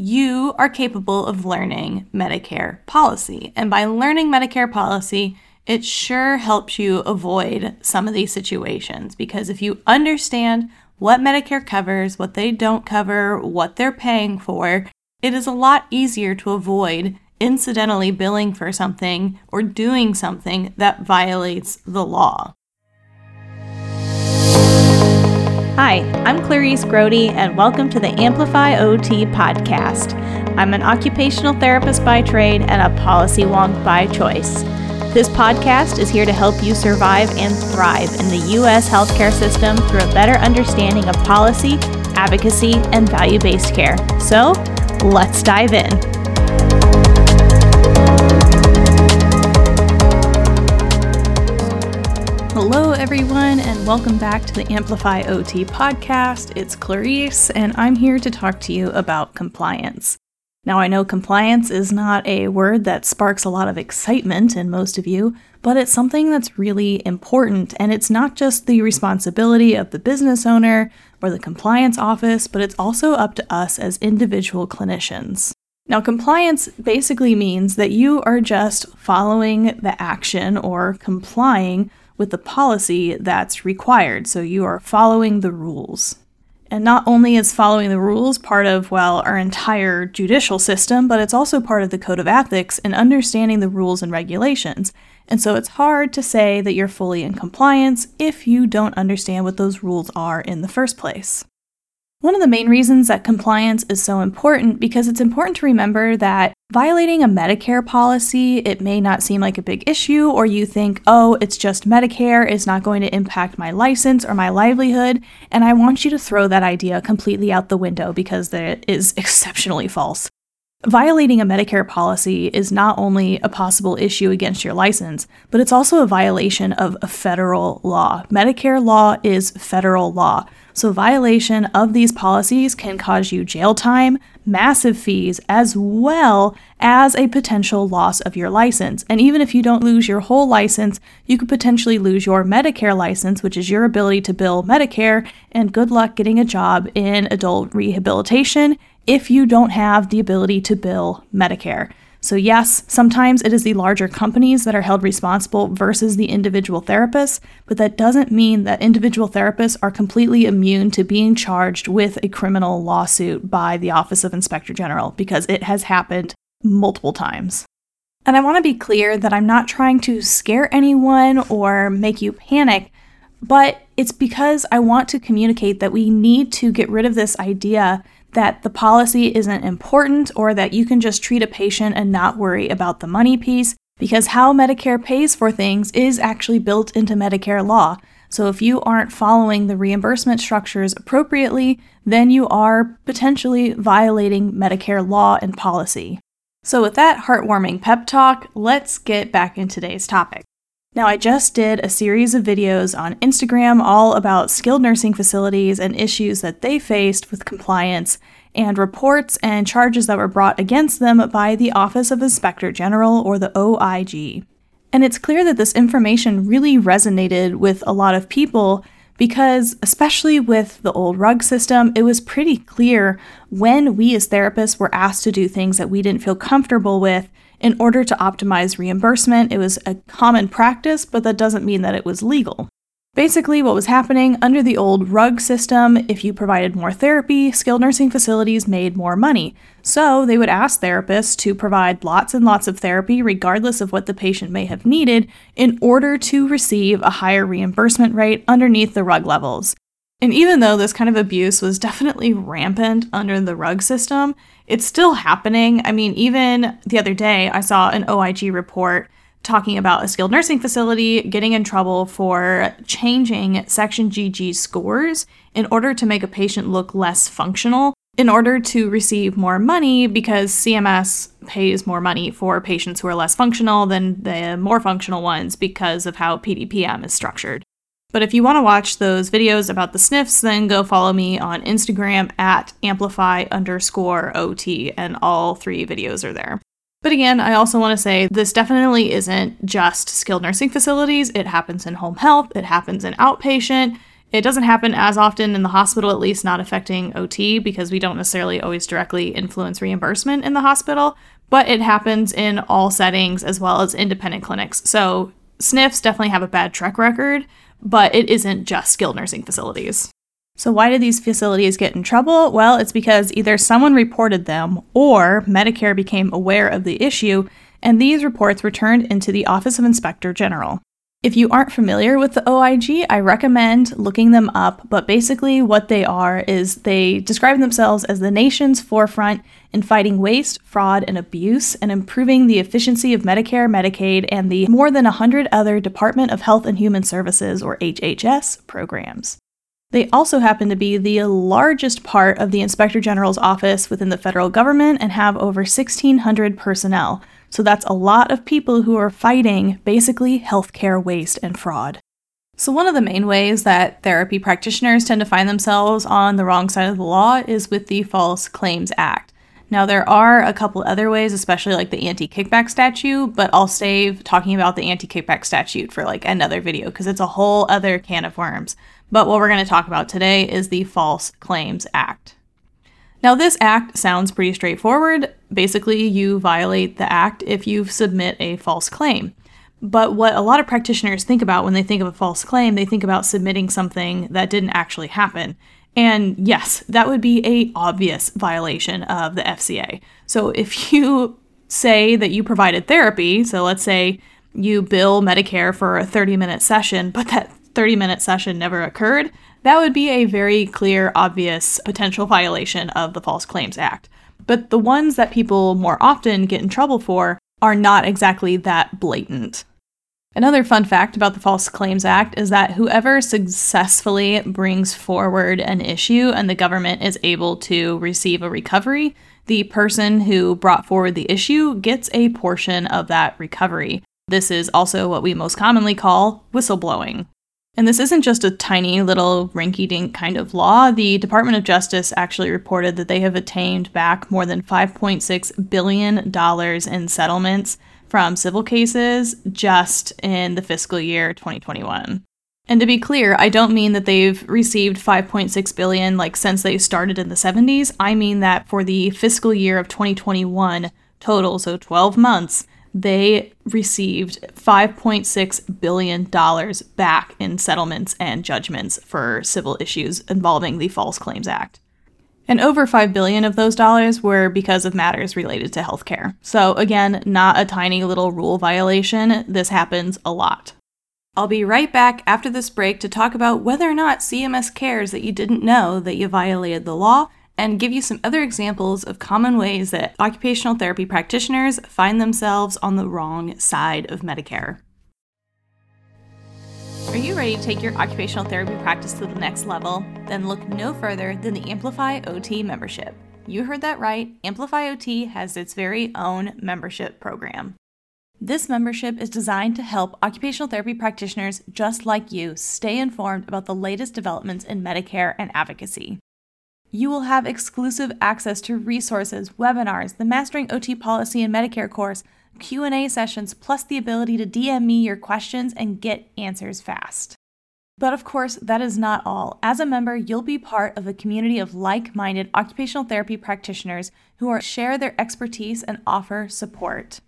you are capable of learning Medicare policy. And by learning Medicare policy, it sure helps you avoid some of these situations because if you understand what Medicare covers, what they don't cover, what they're paying for, it is a lot easier to avoid incidentally billing for something or doing something that violates the law. Hi, I'm Clarice Grote, and welcome to the Amplify OT podcast. I'm an occupational therapist by trade and a policy wonk by choice. This podcast is here to help you survive and thrive in the U.S. healthcare system through a better understanding of policy, advocacy, and value based care. So, let's dive in. Hello, everyone, and welcome back to the Amplify OT podcast. It's Clarice, and I'm here to talk to you about compliance. Now, I know compliance is not a word that sparks a lot of excitement in most of you, but it's something that's really important, and it's not just the responsibility of the business owner or the compliance office, but it's also up to us as individual clinicians. Now, compliance basically means that you are just following the action or complying with the policy that's required. So you are following the rules. And not only is following the rules part of, well, our entire judicial system, but it's also part of the code of ethics and understanding the rules and regulations. And so it's hard to say that you're fully in compliance if you don't understand what those rules are in the first place. One of the main reasons that compliance is so important because it's important to remember that violating a Medicare policy, it may not seem like a big issue or you think, "Oh, it's just Medicare, it's not going to impact my license or my livelihood." And I want you to throw that idea completely out the window because that is exceptionally false. Violating a Medicare policy is not only a possible issue against your license, but it's also a violation of a federal law. Medicare law is federal law. So, violation of these policies can cause you jail time, massive fees, as well as a potential loss of your license. And even if you don't lose your whole license, you could potentially lose your Medicare license, which is your ability to bill Medicare, and good luck getting a job in adult rehabilitation if you don't have the ability to bill Medicare. So, yes, sometimes it is the larger companies that are held responsible versus the individual therapists, but that doesn't mean that individual therapists are completely immune to being charged with a criminal lawsuit by the Office of Inspector General, because it has happened multiple times. And I want to be clear that I'm not trying to scare anyone or make you panic, but it's because I want to communicate that we need to get rid of this idea that the policy isn't important or that you can just treat a patient and not worry about the money piece, because how Medicare pays for things is actually built into Medicare law. So if you aren't following the reimbursement structures appropriately, then you are potentially violating Medicare law and policy. So, with that heartwarming pep talk, let's get back in today's topic. Now, I just did a series of videos on Instagram all about skilled nursing facilities and issues that they faced with compliance and reports and charges that were brought against them by the Office of Inspector General or the OIG. And it's clear that this information really resonated with a lot of people because, especially with the old RUG system, it was pretty clear when we as therapists were asked to do things that we didn't feel comfortable with in order to optimize reimbursement. It was a common practice, but that doesn't mean that it was legal. Basically, what was happening under the old RUG system, if you provided more therapy, skilled nursing facilities made more money. So they would ask therapists to provide lots and lots of therapy, regardless of what the patient may have needed, in order to receive a higher reimbursement rate underneath the RUG levels. And even though this kind of abuse was definitely rampant under the RUG system, it's still happening. I mean, even the other day, I saw an OIG report talking about a skilled nursing facility getting in trouble for changing Section GG scores in order to make a patient look less functional in order to receive more money because CMS pays more money for patients who are less functional than the more functional ones because of how PDPM is structured. But if you want to watch those videos about the SNFs, then go follow me on Instagram at amplify underscore OT, and all three videos are there. But again, I also want to say this definitely isn't just skilled nursing facilities. It happens in home health, it happens in outpatient, It doesn't happen as often in the hospital, at least not affecting OT, because we don't necessarily always directly influence reimbursement in the hospital, but it happens in all settings as well as independent clinics. So SNFs definitely have a bad track record, but it isn't just skilled nursing facilities. So, why did these facilities get in trouble? Well, it's because either someone reported them or Medicare became aware of the issue, and these reports were turned into the Office of Inspector General. If you aren't familiar with the OIG, I recommend looking them up, but basically, what they are is they describe themselves as the nation's forefront in fighting waste, fraud, and abuse, and improving the efficiency of Medicare, Medicaid, and the more than 100 other Department of Health and Human Services, or HHS, programs. They also happen to be the largest part of the Inspector General's office within the federal government and have over 1,600 personnel, so that's a lot of people who are fighting basically healthcare waste and fraud. So, one of the main ways that therapy practitioners tend to find themselves on the wrong side of the law is with the False Claims Act. Now, there are a couple other ways, especially like the anti kickback statute, but I'll save talking about the anti kickback statute for like another video because it's a whole other can of worms. But what we're going to talk about today is the False Claims Act. Now, this act sounds pretty straightforward. Basically, you violate the act if you submit a false claim. But what a lot of practitioners think about when they think of a false claim, they think about submitting something that didn't actually happen. And yes, that would be a obvious violation of the FCA. So if you say that you provided therapy, so let's say you bill Medicare for a 30-minute session, but that 30-minute session never occurred, that would be a very clear, obvious potential violation of the False Claims Act. But the ones that people more often get in trouble for are not exactly that blatant. Another fun fact about the False Claims Act is that whoever successfully brings forward an issue and the government is able to receive a recovery, the person who brought forward the issue gets a portion of that recovery. This is also what we most commonly call whistleblowing. And this isn't just a tiny little rinky dink kind of law. The Department of Justice actually reported that they have attained back more than $5.6 billion in settlements from civil cases just in the fiscal year 2021. And to be clear, I don't mean that they've received 5.6 billion like since they started in the 70s. I mean that for the fiscal year of 2021 total, so 12 months, they received $5.6 billion back in settlements and judgments for civil issues involving the False Claims Act. And over 5 billion of those dollars were because of matters related to healthcare. So again, not a tiny little rule violation. This happens a lot. I'll be right back after this break to talk about whether or not CMS cares that you didn't know that you violated the law and give you some other examples of common ways that occupational therapy practitioners find themselves on the wrong side of Medicare. Are you ready to take your occupational therapy practice to the next level? Then look no further than the Amplify OT membership. You heard that right. Amplify OT has its very own membership program. This membership is designed to help occupational therapy practitioners just like you stay informed about the latest developments in Medicare and advocacy. You will have exclusive access to resources, webinars, the Mastering OT Policy and Medicare course, Q&A sessions, plus the ability to DM me your questions and get answers fast. But of course, that is not all. As a member, you'll be part of a community of like-minded occupational therapy practitioners who are share their expertise and offer support.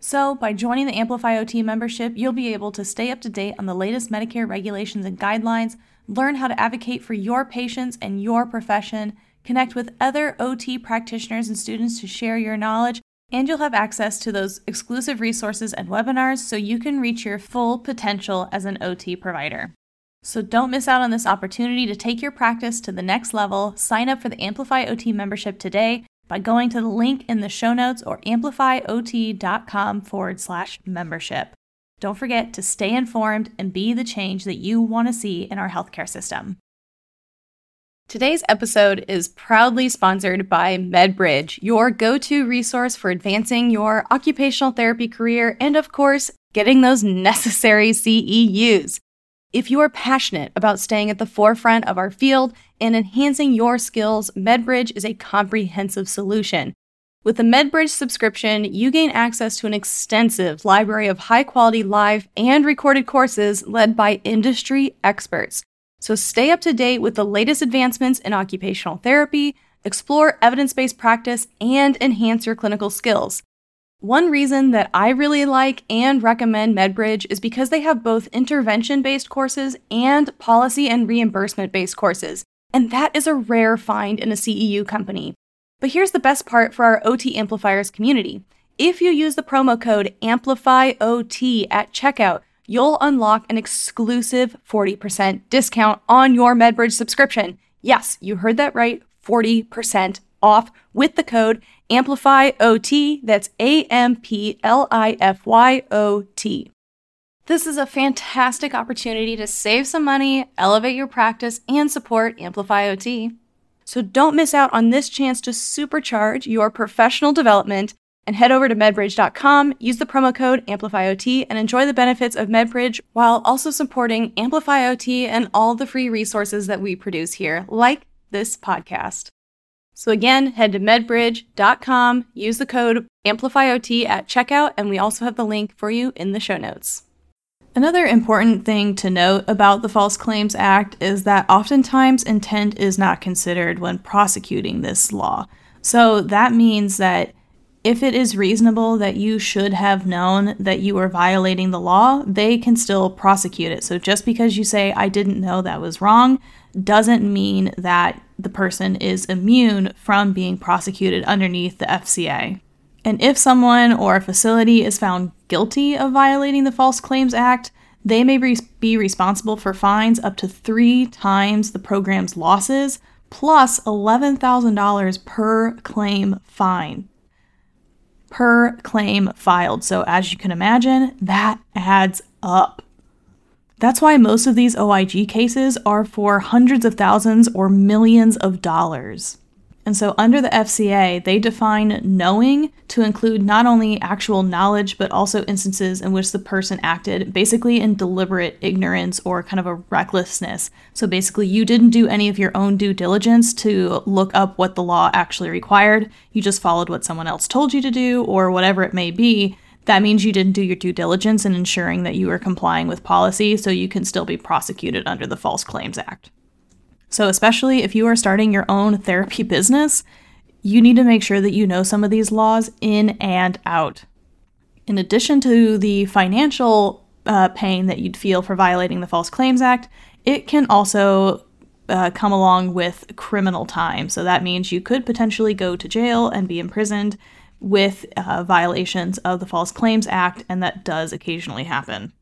So, by joining the Amplify OT membership, you'll be able to stay up to date on the latest Medicare regulations and guidelines, learn how to advocate for your patients and your profession, connect with other OT practitioners and students to share your knowledge, and you'll have access to those exclusive resources and webinars so you can reach your full potential as an OT provider. So don't miss out on this opportunity to take your practice to the next level. Sign up for the Amplify OT membership today by going to the link in the show notes or amplifyot.com forward slash membership. Don't forget to stay informed and be the change that you want to see in our healthcare system. Today's episode is proudly sponsored by MedBridge, your go to resource for advancing your occupational therapy career and, of course, getting those necessary CEUs. If you are passionate about staying at the forefront of our field and enhancing your skills, MedBridge is a comprehensive solution. With the MedBridge subscription, you gain access to an extensive library of high quality live and recorded courses led by industry experts. So stay up to date with the latest advancements in occupational therapy, explore evidence based practice, and enhance your clinical skills. One reason that I really like and recommend MedBridge is because they have both intervention based courses and policy and reimbursement based courses, and that is a rare find in a CEU company. But here's the best part for our OT Amplifiers community. If you use the promo code AMPLIFYOT at checkout, you'll unlock an exclusive 40% discount on your MedBridge subscription. Yes, you heard that right 40% off with the code AMPLIFYOT. That's A M P L I F Y O T. This is a fantastic opportunity to save some money, elevate your practice, and support Amplify OT. So don't miss out on this chance to supercharge your professional development and head over to medbridge.com, use the promo code AmplifyOT, and enjoy the benefits of MedBridge while also supporting AmplifyOT and all the free resources that we produce here, like this podcast. So again, head to medbridge.com, use the code AmplifyOT at checkout, and we also have the link for you in the show notes. Another important thing to note about the False Claims Act is that oftentimes intent is not considered when prosecuting this law. So that means that if it is reasonable that you should have known that you were violating the law, they can still prosecute it. So just because you say, I didn't know that was wrong, doesn't mean that the person is immune from being prosecuted underneath the FCA. And if someone or a facility is found guilty of violating the False Claims Act, they may be responsible for fines up to three times the program's losses, plus $11,000 per claim fine. Per claim filed. So, as you can imagine, that adds up. That's why most of these OIG cases are for hundreds of thousands or millions of dollars. And so, under the FCA, they define knowing to include not only actual knowledge, but also instances in which the person acted basically in deliberate ignorance or kind of a recklessness. So, basically, you didn't do any of your own due diligence to look up what the law actually required. You just followed what someone else told you to do, or whatever it may be. That means you didn't do your due diligence in ensuring that you were complying with policy, so you can still be prosecuted under the False Claims Act. So, especially if you are starting your own therapy business, you need to make sure that you know some of these laws in and out. In addition to the financial uh, pain that you'd feel for violating the False Claims Act, it can also uh, come along with criminal time. So that means you could potentially go to jail and be imprisoned with uh, violations of the False Claims Act, and that does occasionally happen.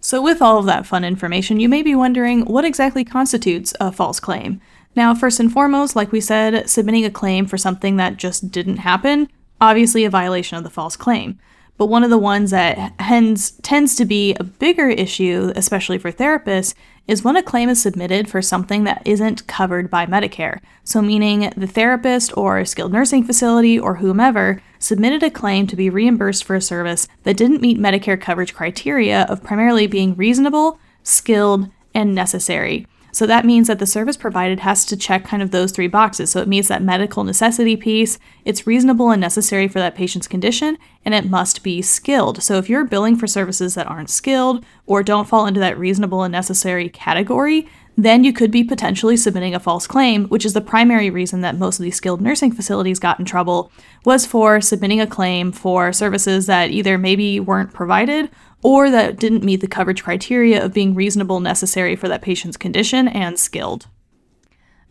So, with all of that fun information, you may be wondering what exactly constitutes a false claim. Now, first and foremost, like we said, submitting a claim for something that just didn't happen, obviously a violation of the false claim. But one of the ones that tends to be a bigger issue, especially for therapists, is when a claim is submitted for something that isn't covered by Medicare. So, meaning the therapist or skilled nursing facility or whomever submitted a claim to be reimbursed for a service that didn't meet Medicare coverage criteria of primarily being reasonable, skilled, and necessary. So that means that the service provided has to check kind of those three boxes. So it meets that medical necessity piece, it's reasonable and necessary for that patient's condition, and it must be skilled. So if you're billing for services that aren't skilled or don't fall into that reasonable and necessary category, then you could be potentially submitting a false claim, which is the primary reason that most of these skilled nursing facilities got in trouble was for submitting a claim for services that either maybe weren't provided or that didn't meet the coverage criteria of being reasonable necessary for that patient's condition and skilled.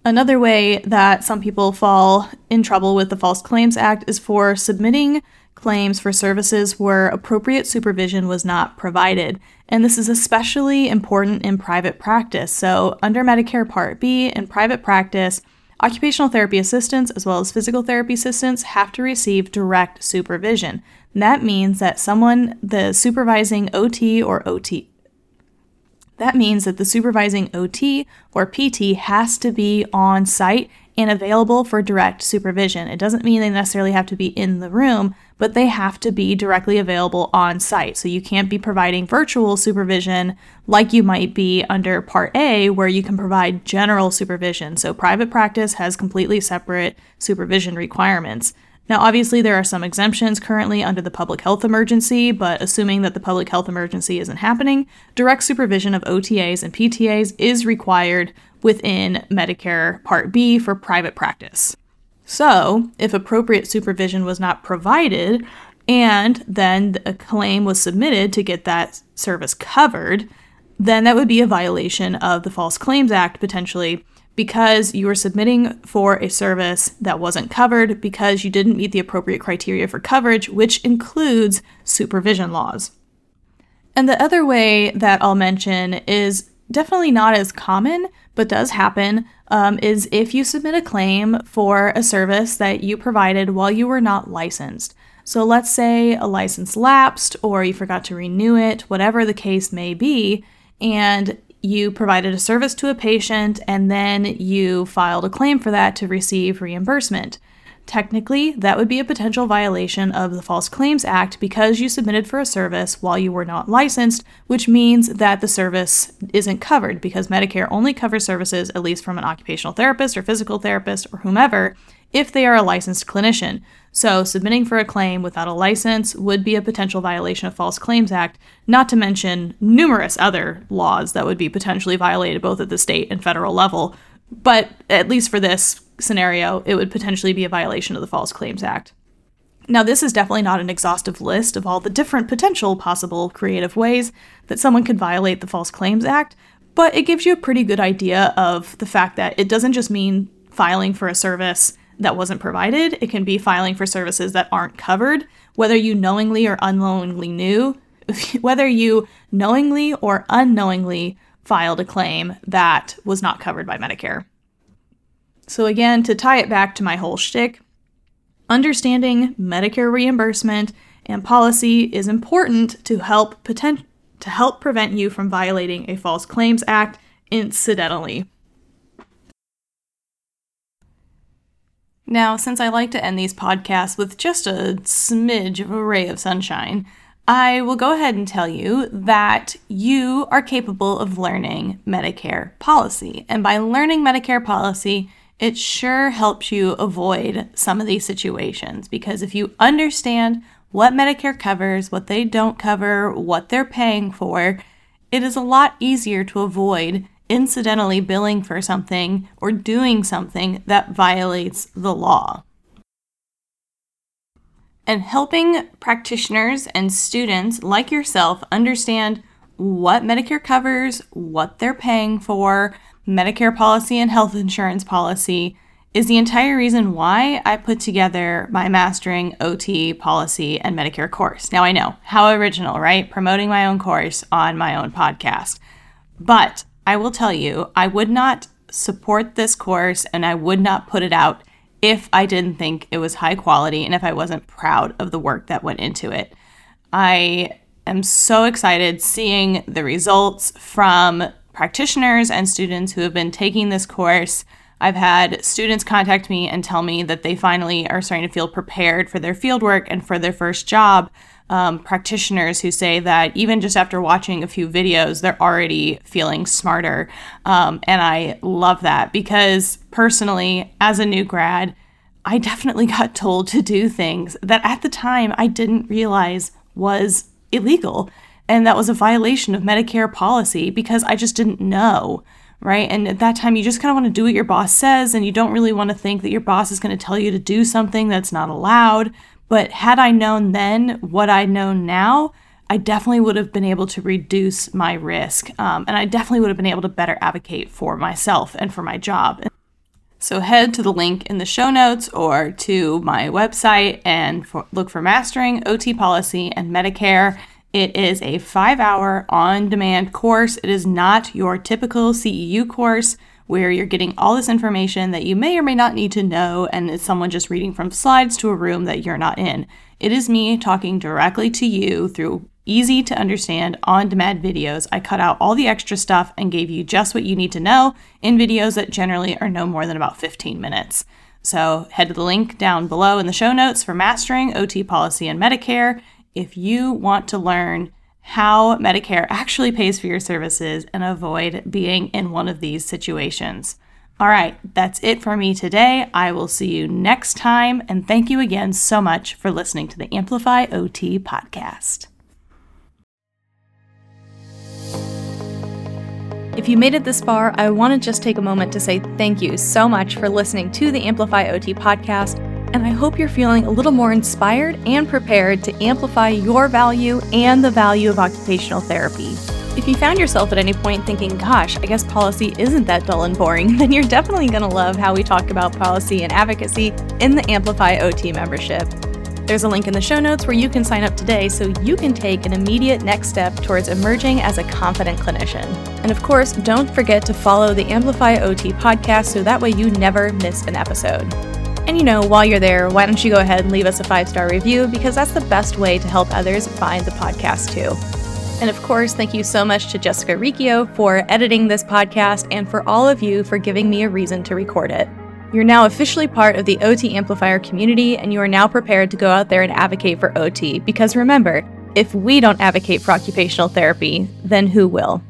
Another way that some people fall in trouble with the False Claims Act is for submitting claims for services where appropriate supervision was not provided. And this is especially important in private practice. So, under Medicare Part B, in private practice, occupational therapy assistants as well as physical therapy assistants have to receive direct supervision. That means that someone, the supervising OT or OT, that means that the supervising OT or PT has to be on site and available for direct supervision. It doesn't mean they necessarily have to be in the room, but they have to be directly available on site. So you can't be providing virtual supervision like you might be under Part A, where you can provide general supervision. So private practice has completely separate supervision requirements. Now, obviously, there are some exemptions currently under the public health emergency, but assuming that the public health emergency isn't happening, direct supervision of OTAs and PTAs is required within Medicare Part B for private practice. So, if appropriate supervision was not provided, and then a claim was submitted to get that service covered, then that would be a violation of the False Claims Act potentially because you were submitting for a service that wasn't covered because you didn't meet the appropriate criteria for coverage, which includes supervision laws. And the other way that I'll mention is definitely not as common, but does happen, um, is if you submit a claim for a service that you provided while you were not licensed. So let's say a license lapsed or you forgot to renew it, whatever the case may be, and you provided a service to a patient and then you filed a claim for that to receive reimbursement. Technically, that would be a potential violation of the False Claims Act because you submitted for a service while you were not licensed, which means that the service isn't covered because Medicare only covers services, at least from an occupational therapist or physical therapist or whomever, if they are a licensed clinician. So, submitting for a claim without a license would be a potential violation of False Claims Act, not to mention numerous other laws that would be potentially violated both at the state and federal level. But at least for this scenario, it would potentially be a violation of the False Claims Act. Now, this is definitely not an exhaustive list of all the different potential possible creative ways that someone could violate the False Claims Act, but it gives you a pretty good idea of the fact that it doesn't just mean filing for a service that wasn't provided. It can be filing for services that aren't covered, whether you knowingly or unknowingly knew, whether you knowingly or unknowingly filed a claim that was not covered by Medicare. So, again, to tie it back to my whole shtick, understanding Medicare reimbursement and policy is important to help to help prevent you from violating a False Claims Act incidentally. Now, since I like to end these podcasts with just a smidge of a ray of sunshine, I will go ahead and tell you that you are capable of learning Medicare policy. And by learning Medicare policy, it sure helps you avoid some of these situations because if you understand what Medicare covers, what they don't cover, what they're paying for, it is a lot easier to avoid incidentally billing for something or doing something that violates the law. And helping practitioners and students like yourself understand what Medicare covers, what they're paying for, Medicare policy and health insurance policy is the entire reason why I put together my Mastering OT Policy and Medicare course. Now, I know, how original, right? Promoting my own course on my own podcast. But I will tell you, I would not support this course and I would not put it out if I didn't think it was high quality and if I wasn't proud of the work that went into it. I am so excited seeing the results from practitioners and students who have been taking this course. I've had students contact me and tell me that they finally are starting to feel prepared for their fieldwork and for their first job um, practitioners who say that even just after watching a few videos, they're already feeling smarter. Um, and I love that because personally, as a new grad, I definitely got told to do things that at the time I didn't realize was illegal. And that was a violation of Medicare policy because I just didn't know right? And at that time, you just kind of want to do what your boss says, and you don't really want to think that your boss is going to tell you to do something that's not allowed. But had I known then what I know now, I definitely would have been able to reduce my risk. Um, and I definitely would have been able to better advocate for myself and for my job. So head to the link in the show notes or to my website and for, look for Mastering OT Policy and Medicare. It is a five hour on demand course. It is not your typical CEU course where you're getting all this information that you may or may not need to know, and it's someone just reading from slides to a room that you're not in. It is me talking directly to you through easy to understand on demand videos. I cut out all the extra stuff and gave you just what you need to know in videos that generally are no more than about 15 minutes. So head to the link down below in the show notes for Mastering OT Policy and Medicare if you want to learn how Medicare actually pays for your services and avoid being in one of these situations. All right, that's it for me today. I will see you next time, and thank you again so much for listening to the Amplify OT podcast. If you made it this far, I want to just take a moment to say thank you so much for listening to the Amplify OT podcast, and I hope you're feeling a little more inspired and prepared to amplify your value and the value of occupational therapy. If you found yourself at any point thinking, gosh, I guess policy isn't that dull and boring, then you're definitely going to love how we talk about policy and advocacy in the Amplify OT membership. There's a link in the show notes where you can sign up today so you can take an immediate next step towards emerging as a confident clinician. And of course, don't forget to follow the Amplify OT podcast so that way you never miss an episode. And you know, while you're there, why don't you go ahead and leave us a five star review because that's the best way to help others find the podcast too. And of course, thank you so much to Jessica Riccio for editing this podcast and for all of you for giving me a reason to record it. You're now officially part of the OT Amplifier community, and you are now prepared to go out there and advocate for OT. Because remember, if we don't advocate for occupational therapy, then who will?